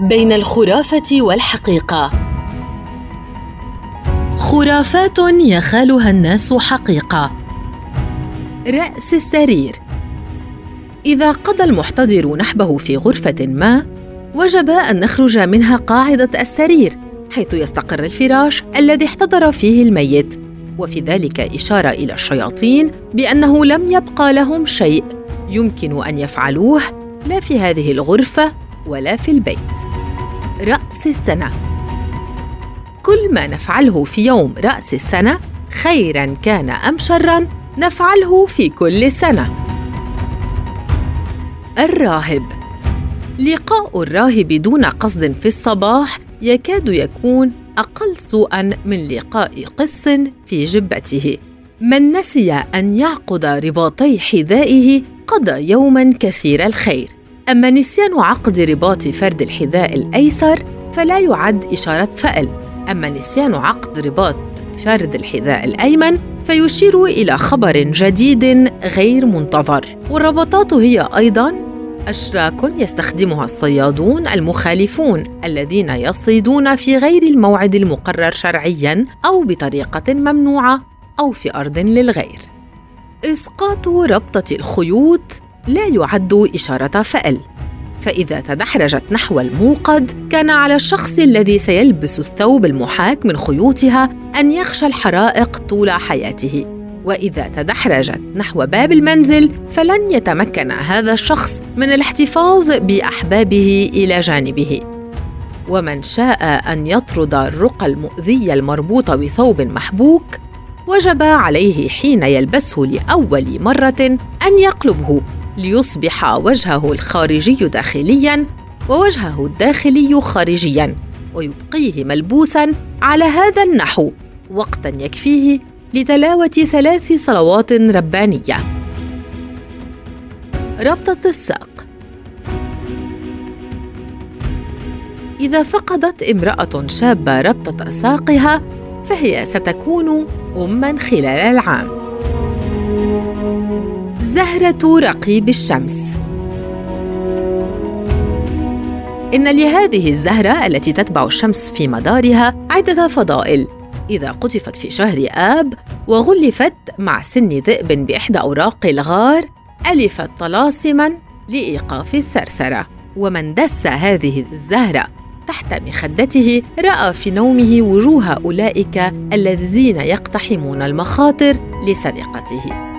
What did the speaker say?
بين الخرافة والحقيقة. خرافات يخالها الناس حقيقة. رأس السرير. إذا قضى المحتضر نحبه في غرفة ما وجب أن نخرج منها قاعدة السرير حيث يستقر الفراش الذي احتضر فيه الميت. وفي ذلك إشارة إلى الشياطين بأنه لم يبقى لهم شيء. يمكن أن يفعلوه لا في هذه الغرفة. ولا في البيت. رأس السنة. كل ما نفعله في يوم رأس السنة خيرا كان أم شرا نفعله في كل سنة. الراهب. لقاء الراهب دون قصد في الصباح يكاد يكون أقل سوءا من لقاء قس في جبته. من نسي أن يعقد رباطي حذائه قضى يوما كثير الخير. أما نسيان عقد رباط فرد الحذاء الأيسر فلا يعد إشارة فأل أما نسيان عقد رباط فرد الحذاء الأيمن فيشير إلى خبر جديد غير منتظر والربطات هي أيضا أشراك يستخدمها الصيادون المخالفون الذين يصيدون في غير الموعد المقرر شرعياً أو بطريقة ممنوعة أو في أرض للغير. إسقاط ربطة الخيوط لا يعد إشارة فأل، فإذا تدحرجت نحو الموقد كان على الشخص الذي سيلبس الثوب المحاك من خيوطها أن يخشى الحرائق طول حياته. وإذا تدحرجت نحو باب المنزل فلن يتمكن هذا الشخص من الاحتفاظ بأحبابه إلى جانبه. ومن شاء أن يطرد الرقى المؤذيه المربوطه بثوب محبوك وجب عليه حين يلبسه لأول مرة أن يقلبه. ليصبح وجهه الخارجي داخليا ووجهه الداخلي خارجيا ويبقيه ملبوسا على هذا النحو وقتا يكفيه لتلاوة ثلاث صلوات ربانية. ربطة الساق إذا فقدت امرأة شابة ربطة ساقها فهي ستكون أمًا خلال العام. زهرة رقيب الشمس. إن لهذه الزهرة التي تتبع الشمس في مدارها عدة فضائل. إذا قطفت في شهر آب وغلفت مع سن ذئب بإحدى أوراق الغار ألفت طلاسما لإيقاف الثرثرة. ومن دس هذه الزهرة تحت مخدته رأى في نومه وجوه أولئك الذين يقتحمون المخاطر لسرقته.